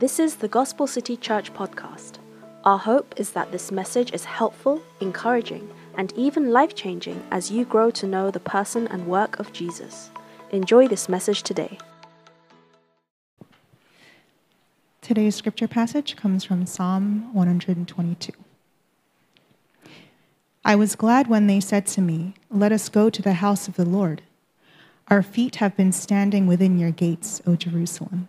This is the Gospel City Church podcast. Our hope is that this message is helpful, encouraging, and even life changing as you grow to know the person and work of Jesus. Enjoy this message today. Today's scripture passage comes from Psalm 122. I was glad when they said to me, Let us go to the house of the Lord. Our feet have been standing within your gates, O Jerusalem.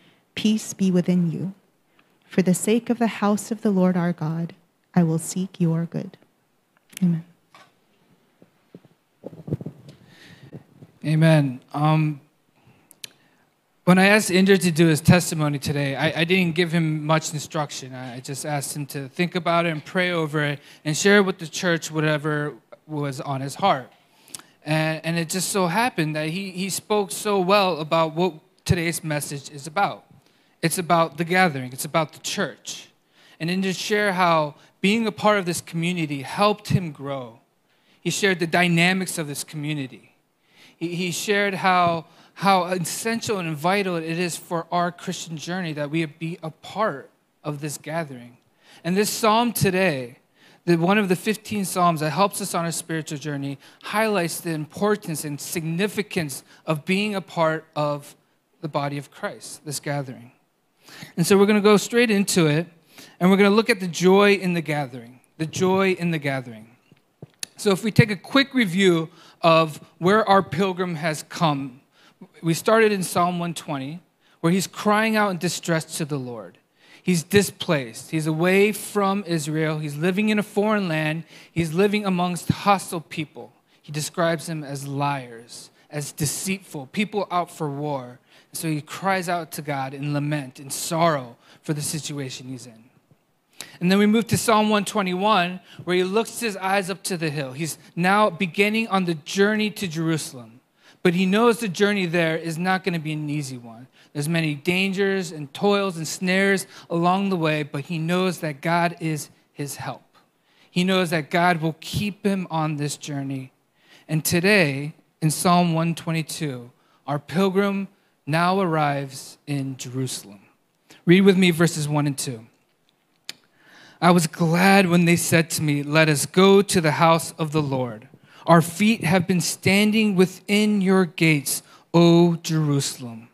Peace be within you. For the sake of the house of the Lord our God, I will seek your good. Amen. Amen. Um, when I asked Indra to do his testimony today, I, I, didn't give him much instruction. I just asked him to think about it and pray over it and share with the church whatever was on his heart. And, and it just so happened that he, he spoke so well about what today's message is about. It's about the gathering, it's about the church. And then to share how being a part of this community helped him grow. He shared the dynamics of this community. He, he shared how, how essential and vital it is for our Christian journey that we be a part of this gathering. And this psalm today, the, one of the 15 psalms that helps us on our spiritual journey, highlights the importance and significance of being a part of the body of Christ, this gathering. And so we're going to go straight into it, and we're going to look at the joy in the gathering. The joy in the gathering. So if we take a quick review of where our pilgrim has come, we started in Psalm 120, where he's crying out in distress to the Lord. He's displaced. He's away from Israel. He's living in a foreign land. He's living amongst hostile people. He describes them as liars, as deceitful, people out for war. So he cries out to God in lament and sorrow for the situation he's in. And then we move to Psalm 121, where he looks his eyes up to the hill. He's now beginning on the journey to Jerusalem. But he knows the journey there is not going to be an easy one. There's many dangers and toils and snares along the way, but he knows that God is his help. He knows that God will keep him on this journey. And today, in Psalm 122, our pilgrim now arrives in Jerusalem. Read with me verses 1 and 2. I was glad when they said to me, Let us go to the house of the Lord. Our feet have been standing within your gates, O Jerusalem.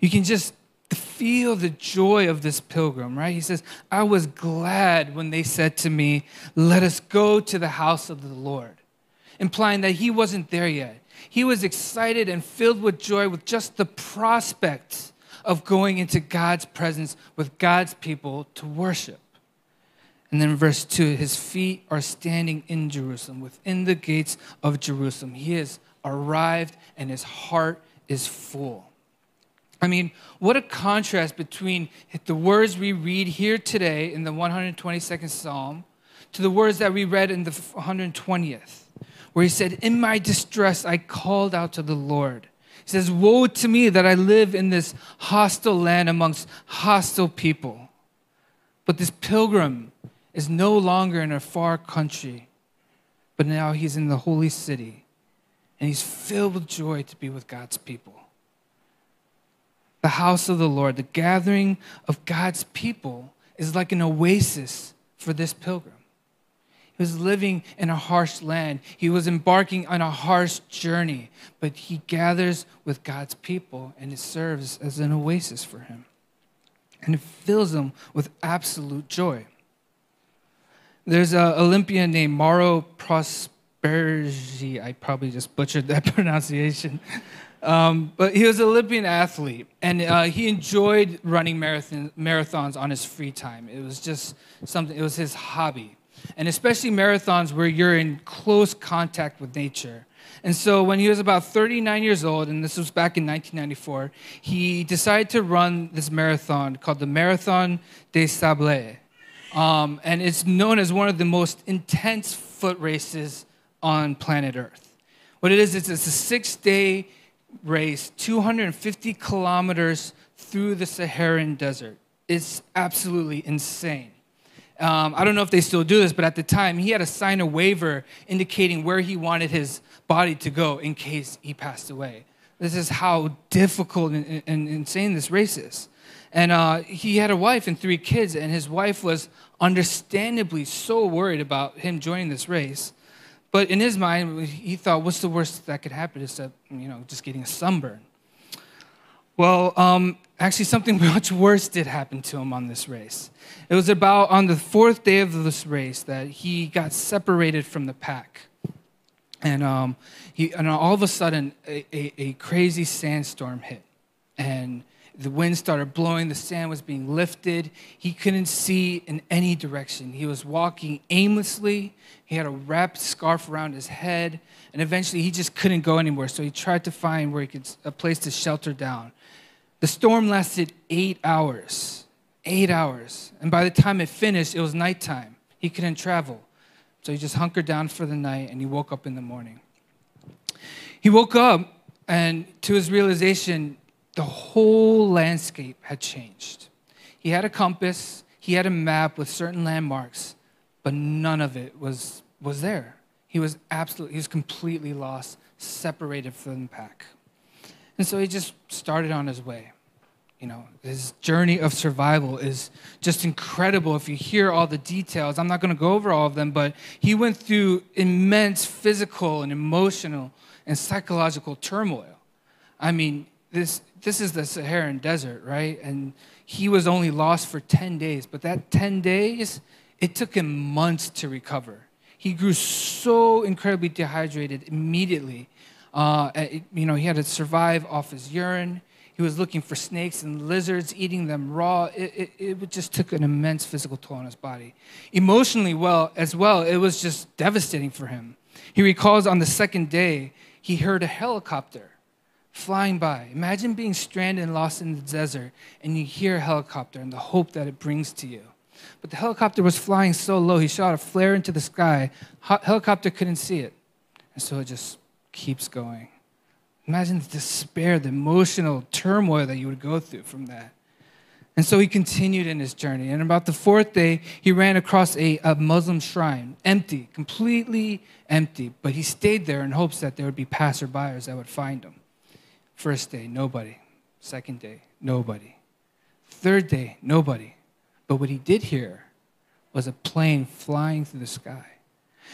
You can just feel the joy of this pilgrim, right? He says, I was glad when they said to me, Let us go to the house of the Lord, implying that he wasn't there yet. He was excited and filled with joy with just the prospect of going into God's presence with God's people to worship. And then verse 2 his feet are standing in Jerusalem, within the gates of Jerusalem. He has arrived and his heart is full. I mean, what a contrast between the words we read here today in the 122nd Psalm to the words that we read in the 120th where he said, In my distress, I called out to the Lord. He says, Woe to me that I live in this hostile land amongst hostile people. But this pilgrim is no longer in a far country, but now he's in the holy city, and he's filled with joy to be with God's people. The house of the Lord, the gathering of God's people, is like an oasis for this pilgrim. He was living in a harsh land. He was embarking on a harsh journey, but he gathers with God's people and it serves as an oasis for him. And it fills him with absolute joy. There's an Olympian named Mauro Prospergi. I probably just butchered that pronunciation. Um, but he was an Olympian athlete, and uh, he enjoyed running marathon, marathons on his free time. It was just something, it was his hobby and especially marathons where you're in close contact with nature. And so when he was about 39 years old, and this was back in 1994, he decided to run this marathon called the Marathon des Sables. Um, and it's known as one of the most intense foot races on planet Earth. What it is, it's, it's a six day race, 250 kilometers through the Saharan desert. It's absolutely insane. Um, I don't know if they still do this, but at the time, he had to sign a waiver indicating where he wanted his body to go in case he passed away. This is how difficult and, and insane this race is. And uh, he had a wife and three kids, and his wife was understandably so worried about him joining this race. But in his mind, he thought, what's the worst that could happen except, you know, just getting a sunburn? Well, um, actually, something much worse did happen to him on this race. It was about on the fourth day of this race that he got separated from the pack. And, um, he, and all of a sudden, a, a, a crazy sandstorm hit. And the wind started blowing, the sand was being lifted. He couldn't see in any direction. He was walking aimlessly. He had a wrapped scarf around his head, and eventually he just couldn't go anywhere. So he tried to find where he could a place to shelter down. The storm lasted eight hours. Eight hours. And by the time it finished, it was nighttime. He couldn't travel. So he just hunkered down for the night and he woke up in the morning. He woke up and to his realization, the whole landscape had changed. He had a compass, he had a map with certain landmarks, but none of it was, was there. He was absolutely, he was completely lost, separated from the pack. And so he just started on his way. You know, his journey of survival is just incredible. If you hear all the details, I'm not going to go over all of them, but he went through immense physical and emotional and psychological turmoil. I mean, this this is the Saharan desert, right? And he was only lost for 10 days, but that 10 days, it took him months to recover. He grew so incredibly dehydrated immediately. Uh, you know, he had to survive off his urine. He was looking for snakes and lizards, eating them raw. It, it, it just took an immense physical toll on his body. Emotionally, well, as well, it was just devastating for him. He recalls on the second day, he heard a helicopter flying by. Imagine being stranded and lost in the desert, and you hear a helicopter and the hope that it brings to you. But the helicopter was flying so low, he shot a flare into the sky. helicopter couldn't see it. And so it just keeps going. Imagine the despair, the emotional turmoil that you would go through from that. And so he continued in his journey. And about the fourth day, he ran across a, a Muslim shrine, empty, completely empty. But he stayed there in hopes that there would be passerbyers that would find him. First day, nobody. Second day, nobody. Third day, nobody. But what he did hear was a plane flying through the sky.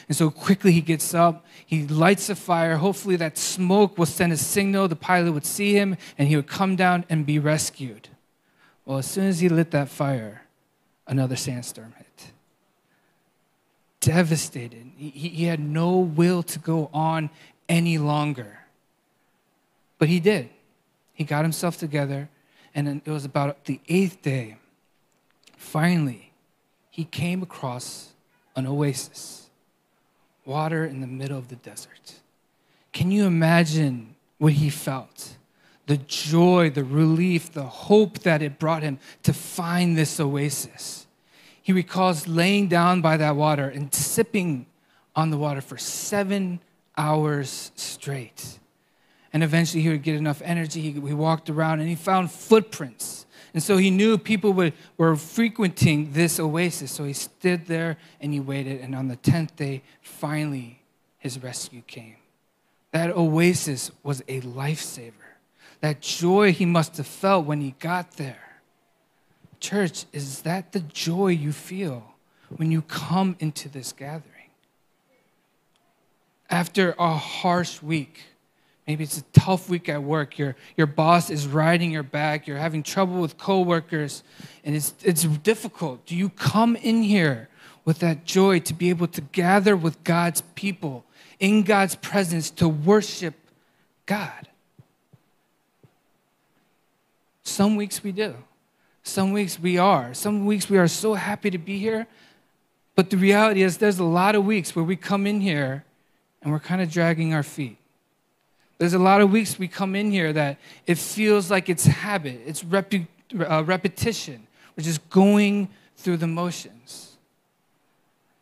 And so quickly he gets up, he lights a fire. Hopefully, that smoke will send a signal. The pilot would see him and he would come down and be rescued. Well, as soon as he lit that fire, another sandstorm hit. Devastated. He, he had no will to go on any longer. But he did. He got himself together, and it was about the eighth day. Finally, he came across an oasis, water in the middle of the desert. Can you imagine what he felt? The joy, the relief, the hope that it brought him to find this oasis. He recalls laying down by that water and sipping on the water for seven hours straight. And eventually he would get enough energy. He, walked around and he found footprints. And so he knew people would, were frequenting this oasis. So he stood there and he waited. And on the 10th day, finally, his rescue came. That oasis was a lifesaver. That joy he must have felt when he got there. Church, is that the joy you feel when you come into this gathering? After a harsh week, Maybe it's a tough week at work. Your, your boss is riding your back. You're having trouble with coworkers, and it's, it's difficult. Do you come in here with that joy to be able to gather with God's people in God's presence to worship God? Some weeks we do. Some weeks we are. Some weeks we are so happy to be here. But the reality is, there's a lot of weeks where we come in here and we're kind of dragging our feet There's a lot of weeks we come in here that it feels like it's habit, it's repu- uh, repetition. We're just going through the motions.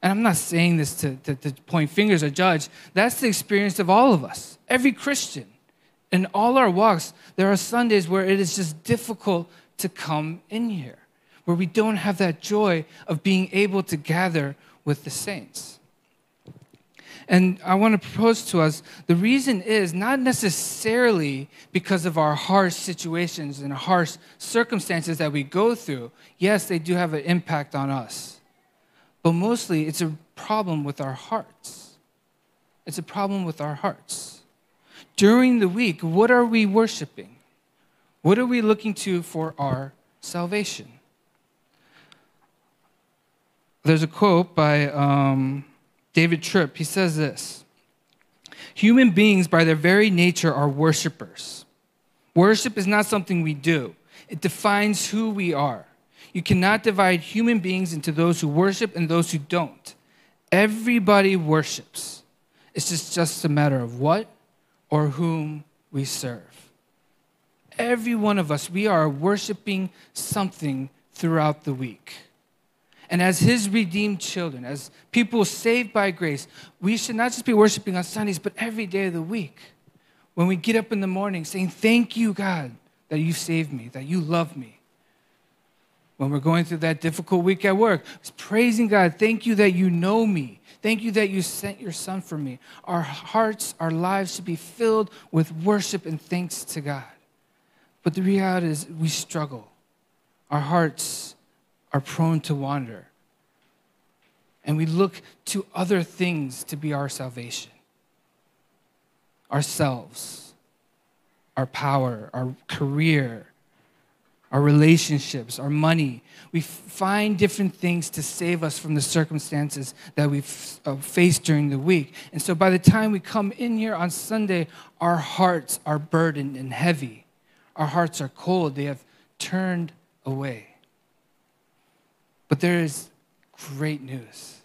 And I'm not saying this to, to, to point fingers or judge. That's the experience of all of us, every Christian. In all our walks, there are Sundays where it is just difficult to come in here, where we don't have that joy of being able to gather with the saints. And I want to propose to us the reason is not necessarily because of our harsh situations and harsh circumstances that we go through. Yes, they do have an impact on us. But mostly it's a problem with our hearts. It's a problem with our hearts. During the week, what are we worshiping? What are we looking to for our salvation? There's a quote by. Um, David Tripp, he says this Human beings, by their very nature, are worshipers. Worship is not something we do, it defines who we are. You cannot divide human beings into those who worship and those who don't. Everybody worships. It's just, just a matter of what or whom we serve. Every one of us, we are worshiping something throughout the week. And as his redeemed children, as people saved by grace, we should not just be worshiping on Sundays, but every day of the week. When we get up in the morning saying, Thank you, God, that you saved me, that you love me. When we're going through that difficult week at work, praising God, thank you that you know me. Thank you that you sent your son for me. Our hearts, our lives should be filled with worship and thanks to God. But the reality is, we struggle. Our hearts are prone to wander. And we look to other things to be our salvation ourselves, our power, our career, our relationships, our money. We find different things to save us from the circumstances that we've uh, faced during the week. And so by the time we come in here on Sunday, our hearts are burdened and heavy. Our hearts are cold. They have turned away. But there is great news.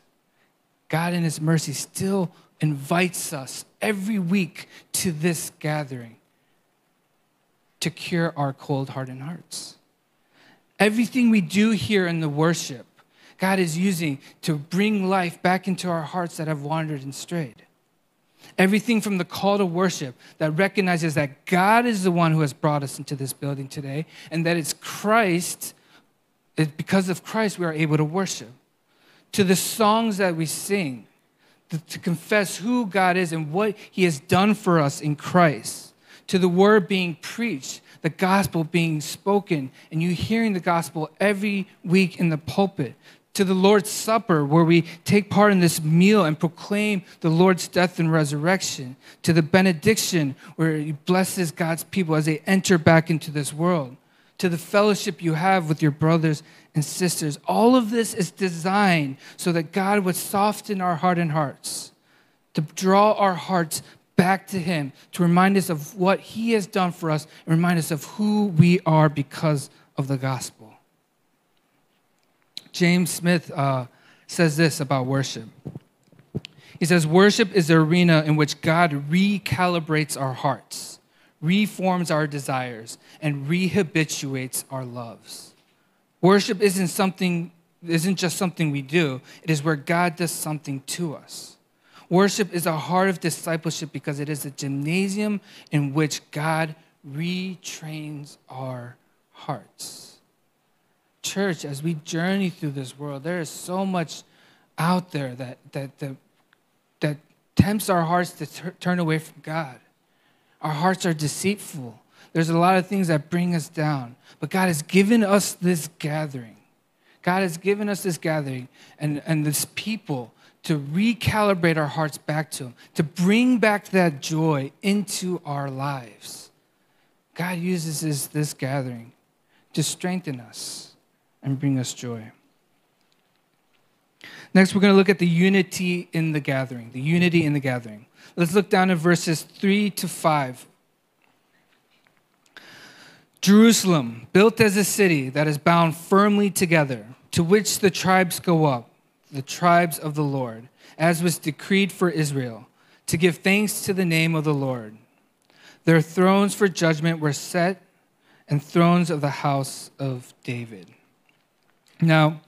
God, in His mercy, still invites us every week to this gathering to cure our cold, hardened hearts. Everything we do here in the worship, God is using to bring life back into our hearts that have wandered and strayed. Everything from the call to worship that recognizes that God is the one who has brought us into this building today and that it's Christ that because of Christ we are able to worship. To the songs that we sing, to, to confess who God is and what He has done for us in Christ. To the word being preached, the gospel being spoken, and you hearing the gospel every week in the pulpit. To the Lord's Supper, where we take part in this meal and proclaim the Lord's death and resurrection. To the benediction, where He blesses God's people as they enter back into this world to the fellowship you have with your brothers and sisters. All of this is designed so that God would soften our hardened hearts, to draw our hearts back to Him, to remind us of what He has done for us, and remind us of who we are because of the gospel. James Smith uh, says this about worship. He says, Worship is the arena in which God recalibrates our hearts reforms our desires, and rehabituates our loves. Worship isn't something isn't just something we do, it is where God does something to us. Worship is a heart of discipleship because it is a gymnasium in which God retrains our hearts. Church, as we journey through this world, there is so much out there that, that, that, that tempts our hearts to t- turn away from God. Our hearts are deceitful. There's a lot of things that bring us down. But God has given us this gathering. God has given us this gathering and, and this people to recalibrate our hearts back to Him, to bring back that joy into our lives. God uses this, this gathering to strengthen us and bring us joy. Next, we're going to look at the unity in the gathering. The unity in the gathering. Let's look down at verses 3 to 5. Jerusalem, built as a city that is bound firmly together, to which the tribes go up, the tribes of the Lord, as was decreed for Israel, to give thanks to the name of the Lord. There thrones for judgment were set, and thrones of the house of David. Now,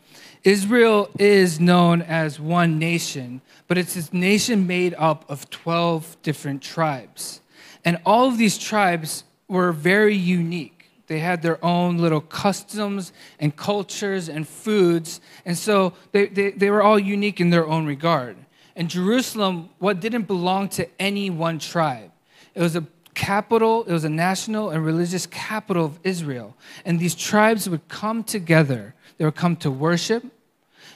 Israel is known as one nation, but it's a nation made up of 12 different tribes. And all of these tribes were very unique. They had their own little customs and cultures and foods. And so they, they, they were all unique in their own regard. And Jerusalem, what didn't belong to any one tribe, it was a capital, it was a national and religious capital of Israel. And these tribes would come together. They would come to worship,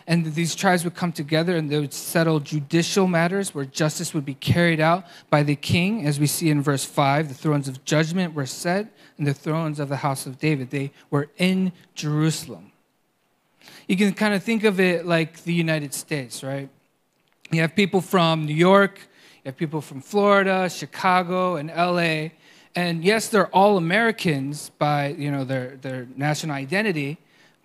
and these tribes would come together and they would settle judicial matters where justice would be carried out by the king, as we see in verse 5. The thrones of judgment were set, and the thrones of the house of David. They were in Jerusalem. You can kind of think of it like the United States, right? You have people from New York, you have people from Florida, Chicago, and LA. And yes, they're all Americans by you know their, their national identity,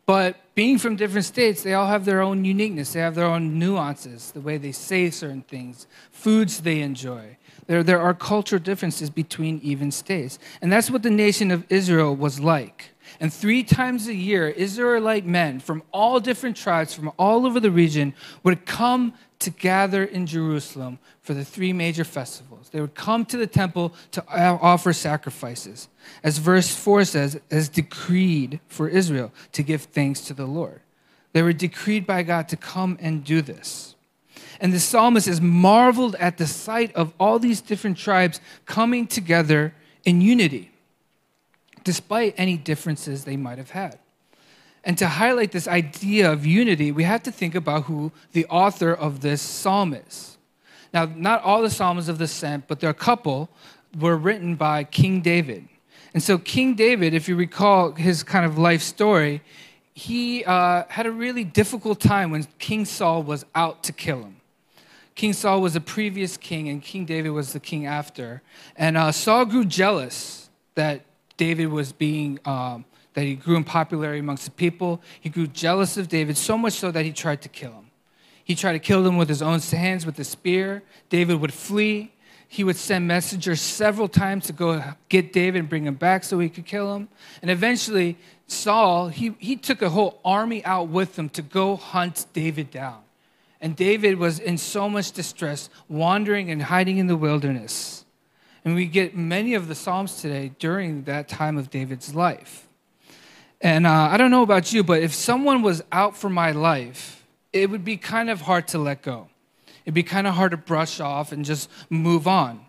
but being from different states, they all have their own uniqueness. They have their own nuances, the way they say certain things, foods they enjoy. There, there are cultural differences between even states. And that's what the nation of Israel was like. And three times a year, Israelite men from all different tribes, from all over the region, would come to gather in Jerusalem for the three major festivals. They would come to the temple to offer sacrifices. As verse 4 says, as decreed for Israel to give thanks to the Lord. They were decreed by God to come and do this. And the psalmist is marveled at the sight of all these different tribes coming together in unity, despite any differences they might have had. And to highlight this idea of unity, we have to think about who the author of this psalm is. Now, not all the psalms of the Psalm, but there are a couple were written by King David. And so, King David, if you recall his kind of life story, he uh, had a really difficult time when King Saul was out to kill him. King Saul was a previous king, and King David was the king after. And uh, Saul grew jealous that David was being um, that he grew in popularity amongst the people. He grew jealous of David, so much so that he tried to kill him. He tried to kill him with his own hands, with a spear. David would flee. He would send messengers several times to go get David and bring him back so he could kill him. And eventually, Saul, he, he took a whole army out with him to go hunt David down. And David was in so much distress, wandering and hiding in the wilderness. And we get many of the Psalms today during that time of David's life. And uh, I don't know about you, but if someone was out for my life, it would be kind of hard to let go. It'd be kind of hard to brush off and just move on.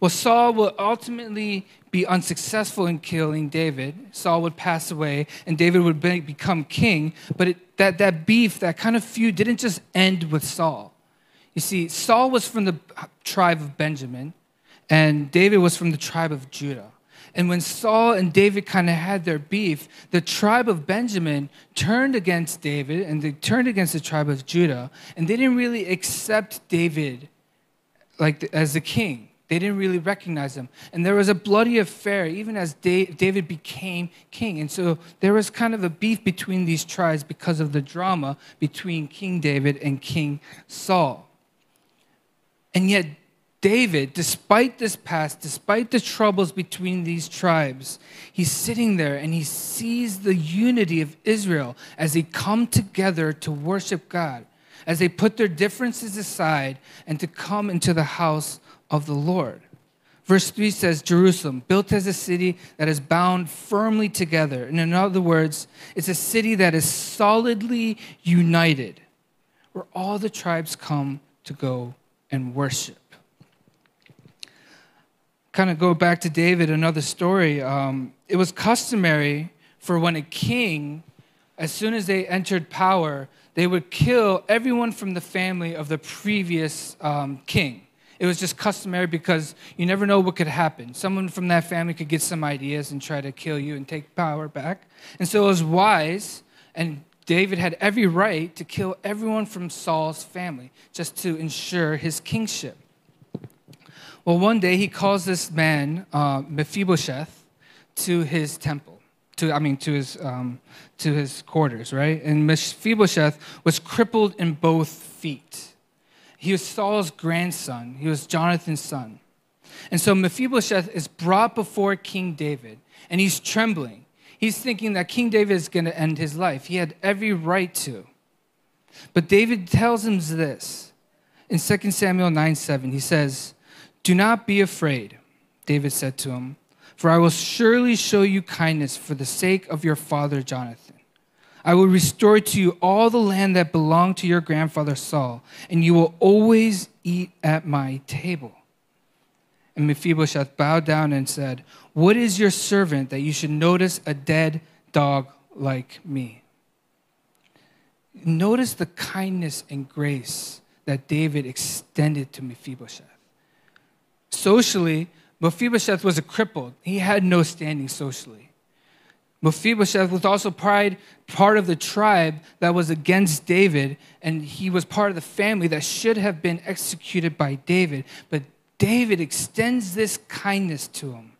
Well, Saul will ultimately be unsuccessful in killing David. Saul would pass away, and David would be, become king. But it, that, that beef, that kind of feud, didn't just end with Saul. You see, Saul was from the tribe of Benjamin, and David was from the tribe of Judah. And when Saul and David kind of had their beef, the tribe of Benjamin turned against David and they turned against the tribe of Judah. And they didn't really accept David like as the king. They didn't really recognize him. And there was a bloody affair even as David became king. And so there was kind of a beef between these tribes because of the drama between King David and King Saul. And yet David, despite this past, despite the troubles between these tribes, he's sitting there and he sees the unity of Israel as they come together to worship God, as they put their differences aside and to come into the house of the Lord. Verse 3 says, Jerusalem, built as a city that is bound firmly together. And in other words, it's a city that is solidly united, where all the tribes come to go and worship kind of go back to David, another story. Um, it was customary for when a king, as soon as they entered power, they would kill everyone from the family of the previous um, king. It was just customary because you never know what could happen. Someone from that family could get some ideas and try to kill you and take power back. And so it was wise, and David had every right to kill everyone from Saul's family just to ensure his kingship. Well, one day he calls this man, uh, Mephibosheth, to his temple, to, I mean, to his, um, to his quarters, right? And Mephibosheth was crippled in both feet. He was Saul's grandson, he was Jonathan's son. And so Mephibosheth is brought before King David, and he's trembling. He's thinking that King David is going to end his life. He had every right to. But David tells him this in 2 Samuel 9 7. He says, Do not be afraid, David said to him, for I will surely show you kindness for the sake of your father Jonathan. I will restore to you all the land that belonged to your grandfather Saul, and you will always eat at my table. And Mephibosheth bowed down and said, What is your servant that you should notice a dead dog like me? Notice the kindness and grace that David extended to Mephibosheth. Socially, Mephibosheth was a crippled. He had no standing socially. Mephibosheth was also pride, part of the tribe that was against David, and he was part of the family that should have been executed by David. But David extends this kindness to him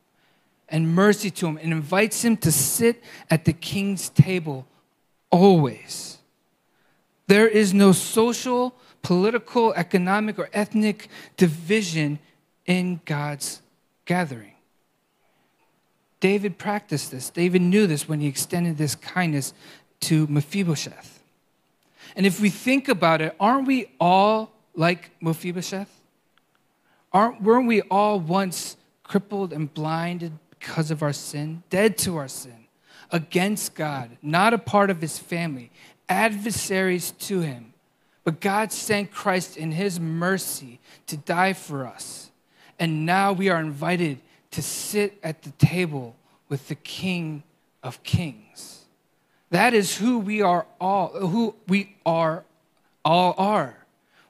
and mercy to him and invites him to sit at the king's table always. There is no social, political, economic, or ethnic division in God's gathering. David practiced this. David knew this when he extended this kindness to Mephibosheth. And if we think about it, aren't we all like Mephibosheth? Aren't, weren't we all once crippled and blinded because of our sin, dead to our sin, against God, not a part of his family, adversaries to him? But God sent Christ in his mercy to die for us and now we are invited to sit at the table with the King of Kings. That is who we are all, who we are all are.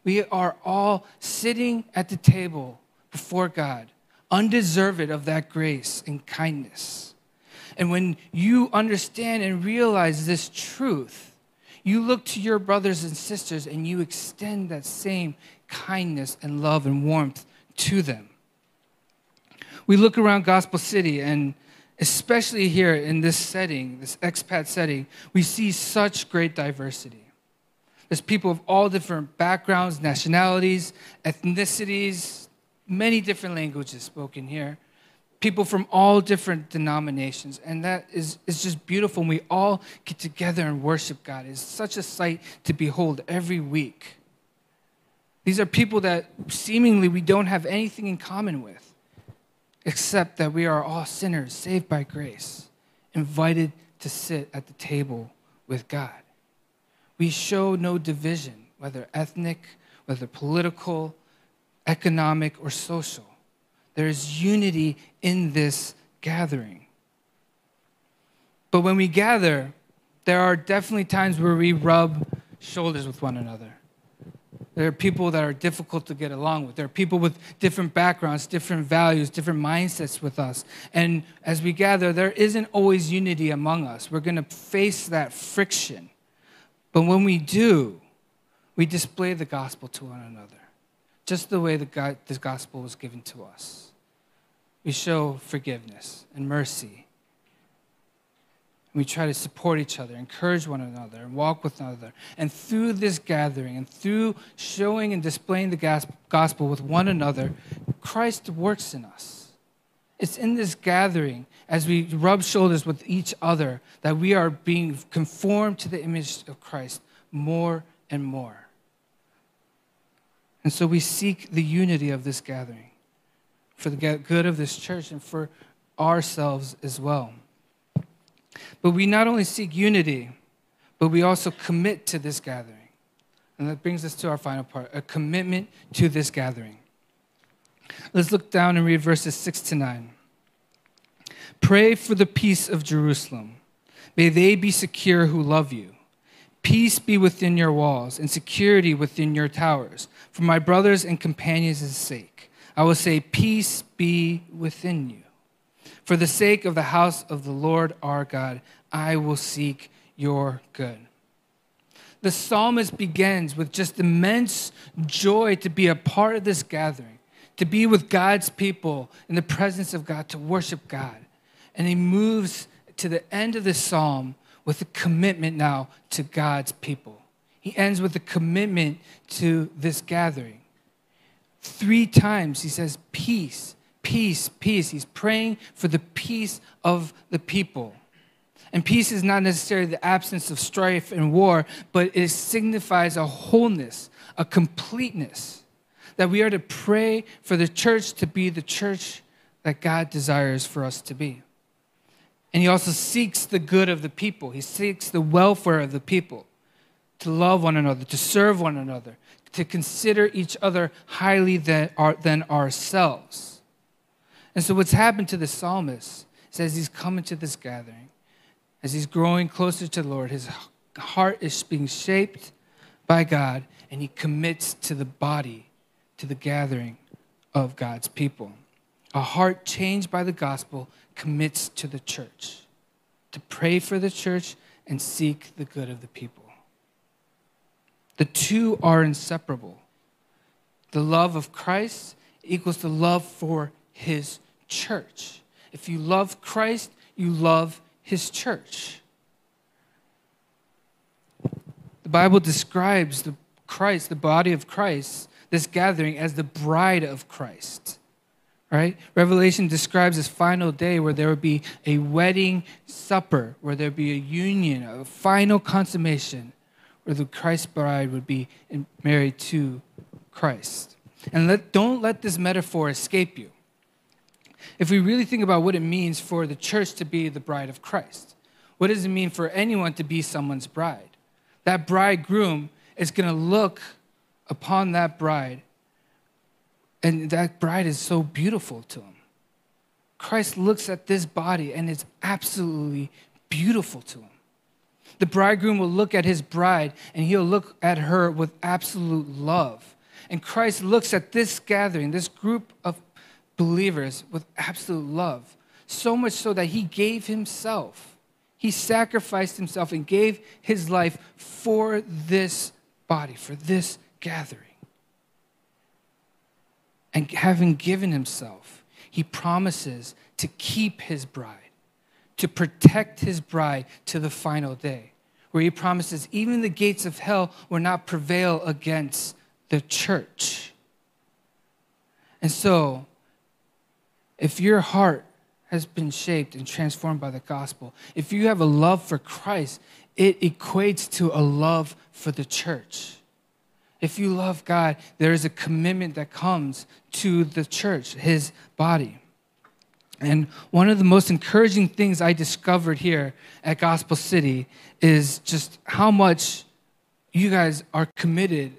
We are all sitting at the table before God, undeserved of that grace and kindness. And when you understand and realize this truth, you look to your brothers and sisters and you extend that same kindness and love and warmth to them we look around Gospel City, and especially here in this setting, this expat setting, we see such great diversity. There's people of all different backgrounds, nationalities, ethnicities, many different languages spoken here. People from all different denominations. And that is, is just beautiful. And we all get together and worship God. It's such a sight to behold every week. These are people that seemingly we don't have anything in common with except that we are all sinners saved by grace, invited to sit at the table with God. We show no division, whether ethnic, whether political, economic, or social. There is unity in this gathering. But when we gather, there are definitely times where we rub shoulders with one another. There are people that are difficult to get along with. There are people with different backgrounds, different values, different mindsets with us. And as we gather, there isn't always unity among us. We're going to face that friction. But when we do, we display the gospel to one another, just the way the, God, the gospel was given to us. We show forgiveness and mercy we try to support each other, encourage one another, and walk with one another. And through this gathering and through showing and displaying the gospel with one another, Christ works in us. It's in this gathering, as we rub shoulders with each other, that we are being conformed to the image of Christ more and more. And so we seek the unity of this gathering for the good of this church and for ourselves as well. But we not only seek unity, but we also commit to this gathering. And that brings us to our final part a commitment to this gathering. Let's look down and read verses 6 to 9. Pray for the peace of Jerusalem. May they be secure who love you. Peace be within your walls and security within your towers. For my brothers and companions' sake, I will say, Peace be within you. For the sake of the house of the Lord our God, I will seek your good. The psalmist begins with just immense joy to be a part of this gathering, to be with God's people in the presence of God, to worship God. And he moves to the end of the psalm with a commitment now to God's people. He ends with a commitment to this gathering. Three times he says, Peace peace, peace. He's praying for the peace of the people. And peace is not necessarily the absence of strife and war, but it signifies a wholeness, a completeness. That we are to pray for the church to be the church that God desires for us to be. And he also seeks the good of the people, he seeks the welfare of the people, to love one another, to serve one another, to consider each other highly than, ourselves. And so, what's happened to the psalmist is as he's coming to this gathering, as he's growing closer to the Lord, his heart is being shaped by God, and he commits to the body, to the gathering of God's people. A heart changed by the gospel commits to the church, to pray for the church and seek the good of the people. The two are inseparable. The love of Christ equals the love for his church. If you love Christ, you love his church. The Bible describes the Christ, the body of Christ, this gathering as the bride of Christ. Right? Revelation describes this final day where there would be a wedding supper, where there would be a union, a final consummation where the Christ bride would be married to Christ. And let, don't let this metaphor escape you. If we really think about what it means for the church to be the bride of Christ, what does it mean for anyone to be someone's bride? That bridegroom is going to look upon that bride, and that bride is so beautiful to him. Christ looks at this body, and it's absolutely beautiful to him. The bridegroom will look at his bride and he'll look at her with absolute love. And Christ looks at this gathering, this group of believers, with absolute love. So much so that he gave himself. He sacrificed himself and gave his life for this body, for this gathering. And having given himself, he promises to keep his bride to protect his bride to the final day, where he promises even the gates of hell will not prevail against the church. And so, if your heart has been shaped and transformed by the gospel, if you have a love for Christ, it equates to a love for the church. If you love God, there is a commitment that comes to the church, his body. And one of the most encouraging things I discovered here at Gospel City is just how much you guys are committed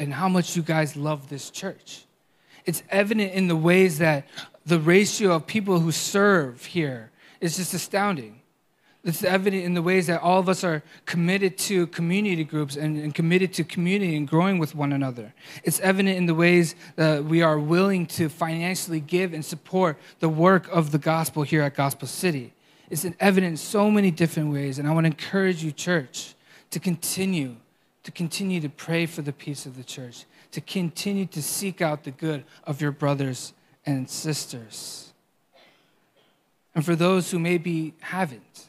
and how much you guys love this church. It's evident in the ways that the ratio of people who serve here is just astounding. It's evident in the ways that all of us are committed to community groups and, and, committed to community and growing with one another. It's evident in the ways that we are willing to financially give and support the work of the gospel here at Gospel City. It's evident in so many different ways. And I want to encourage you, church, to continue, to continue to pray for the peace of the church, to continue to seek out the good of your brothers and sisters. And for those who maybe haven't,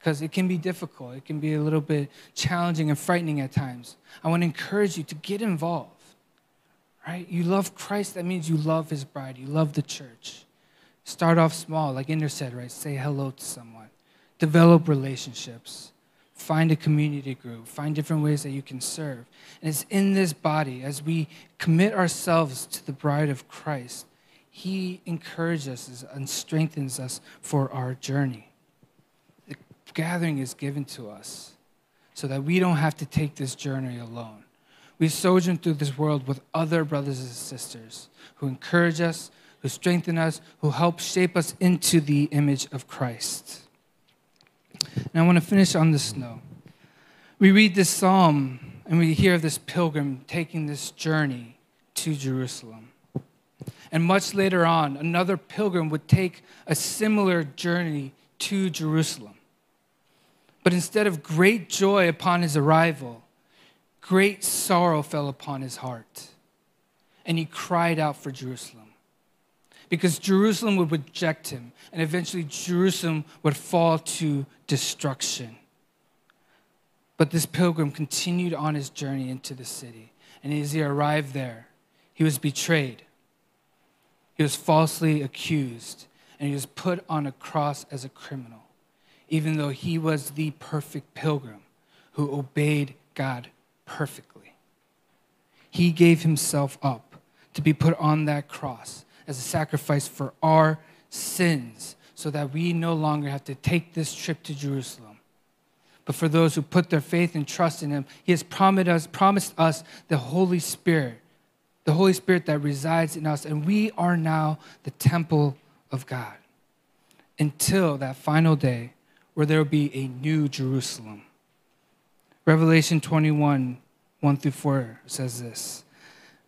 because it can be difficult. It can be a little bit challenging and frightening at times. I want to encourage you to get involved, right? You love Christ, that means you love his bride, you love the church. Start off small, like Inder said, right? Say hello to someone, develop relationships, find a community group, find different ways that you can serve. And it's in this body, as we commit ourselves to the bride of Christ, he encourages us and strengthens us for our journey The gathering is given to us so that we don't have to take this journey alone. We sojourn through this world with other brothers and sisters who encourage us, who strengthen us, who help shape us into the image of Christ. And I want to finish on this note. We read this psalm and we hear of this pilgrim taking this journey to Jerusalem. And much later on, another pilgrim would take a similar journey to Jerusalem. But instead of great joy upon his arrival, great sorrow fell upon his heart. And he cried out for Jerusalem. Because Jerusalem would reject him, and eventually Jerusalem would fall to destruction. But this pilgrim continued on his journey into the city. And as he arrived there, he was betrayed. He was falsely accused, and he was put on a cross as a criminal, even though he was the perfect pilgrim who obeyed God perfectly. He gave himself up to be put on that cross as a sacrifice for our sins so that we no longer have to take this trip to Jerusalem. But for those who put their faith and trust in him, he has promised us, promised us the Holy Spirit, the Holy Spirit that resides in us, and we are now the temple of God until that final day where there will be a new Jerusalem. Revelation 21, 1 through 4 says this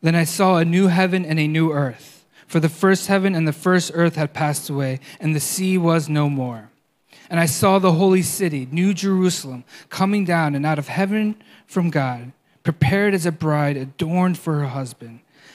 Then I saw a new heaven and a new earth, for the first heaven and the first earth had passed away, and the sea was no more. And I saw the holy city, New Jerusalem, coming down and out of heaven from God, prepared as a bride adorned for her husband.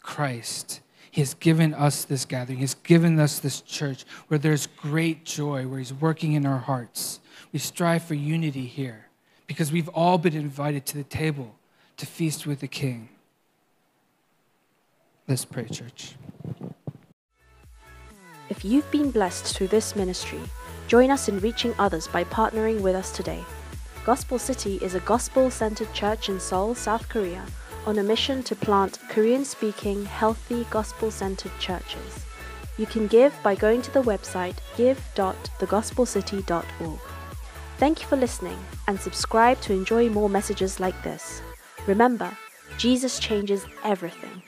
Christ. He has given us this gathering. He has given us this church where there's great joy, where He's working in our hearts. We strive for unity here because we've all been invited to the table to feast with the King. Let's pray, church. If you've been blessed through this ministry, join us in reaching others by partnering with us today. Gospel City is a gospel centered church in Seoul, South Korea, on a mission to plant Korean speaking, healthy, gospel centered churches. You can give by going to the website give.thegospelcity.org. Thank you for listening and subscribe to enjoy more messages like this. Remember, Jesus changes everything.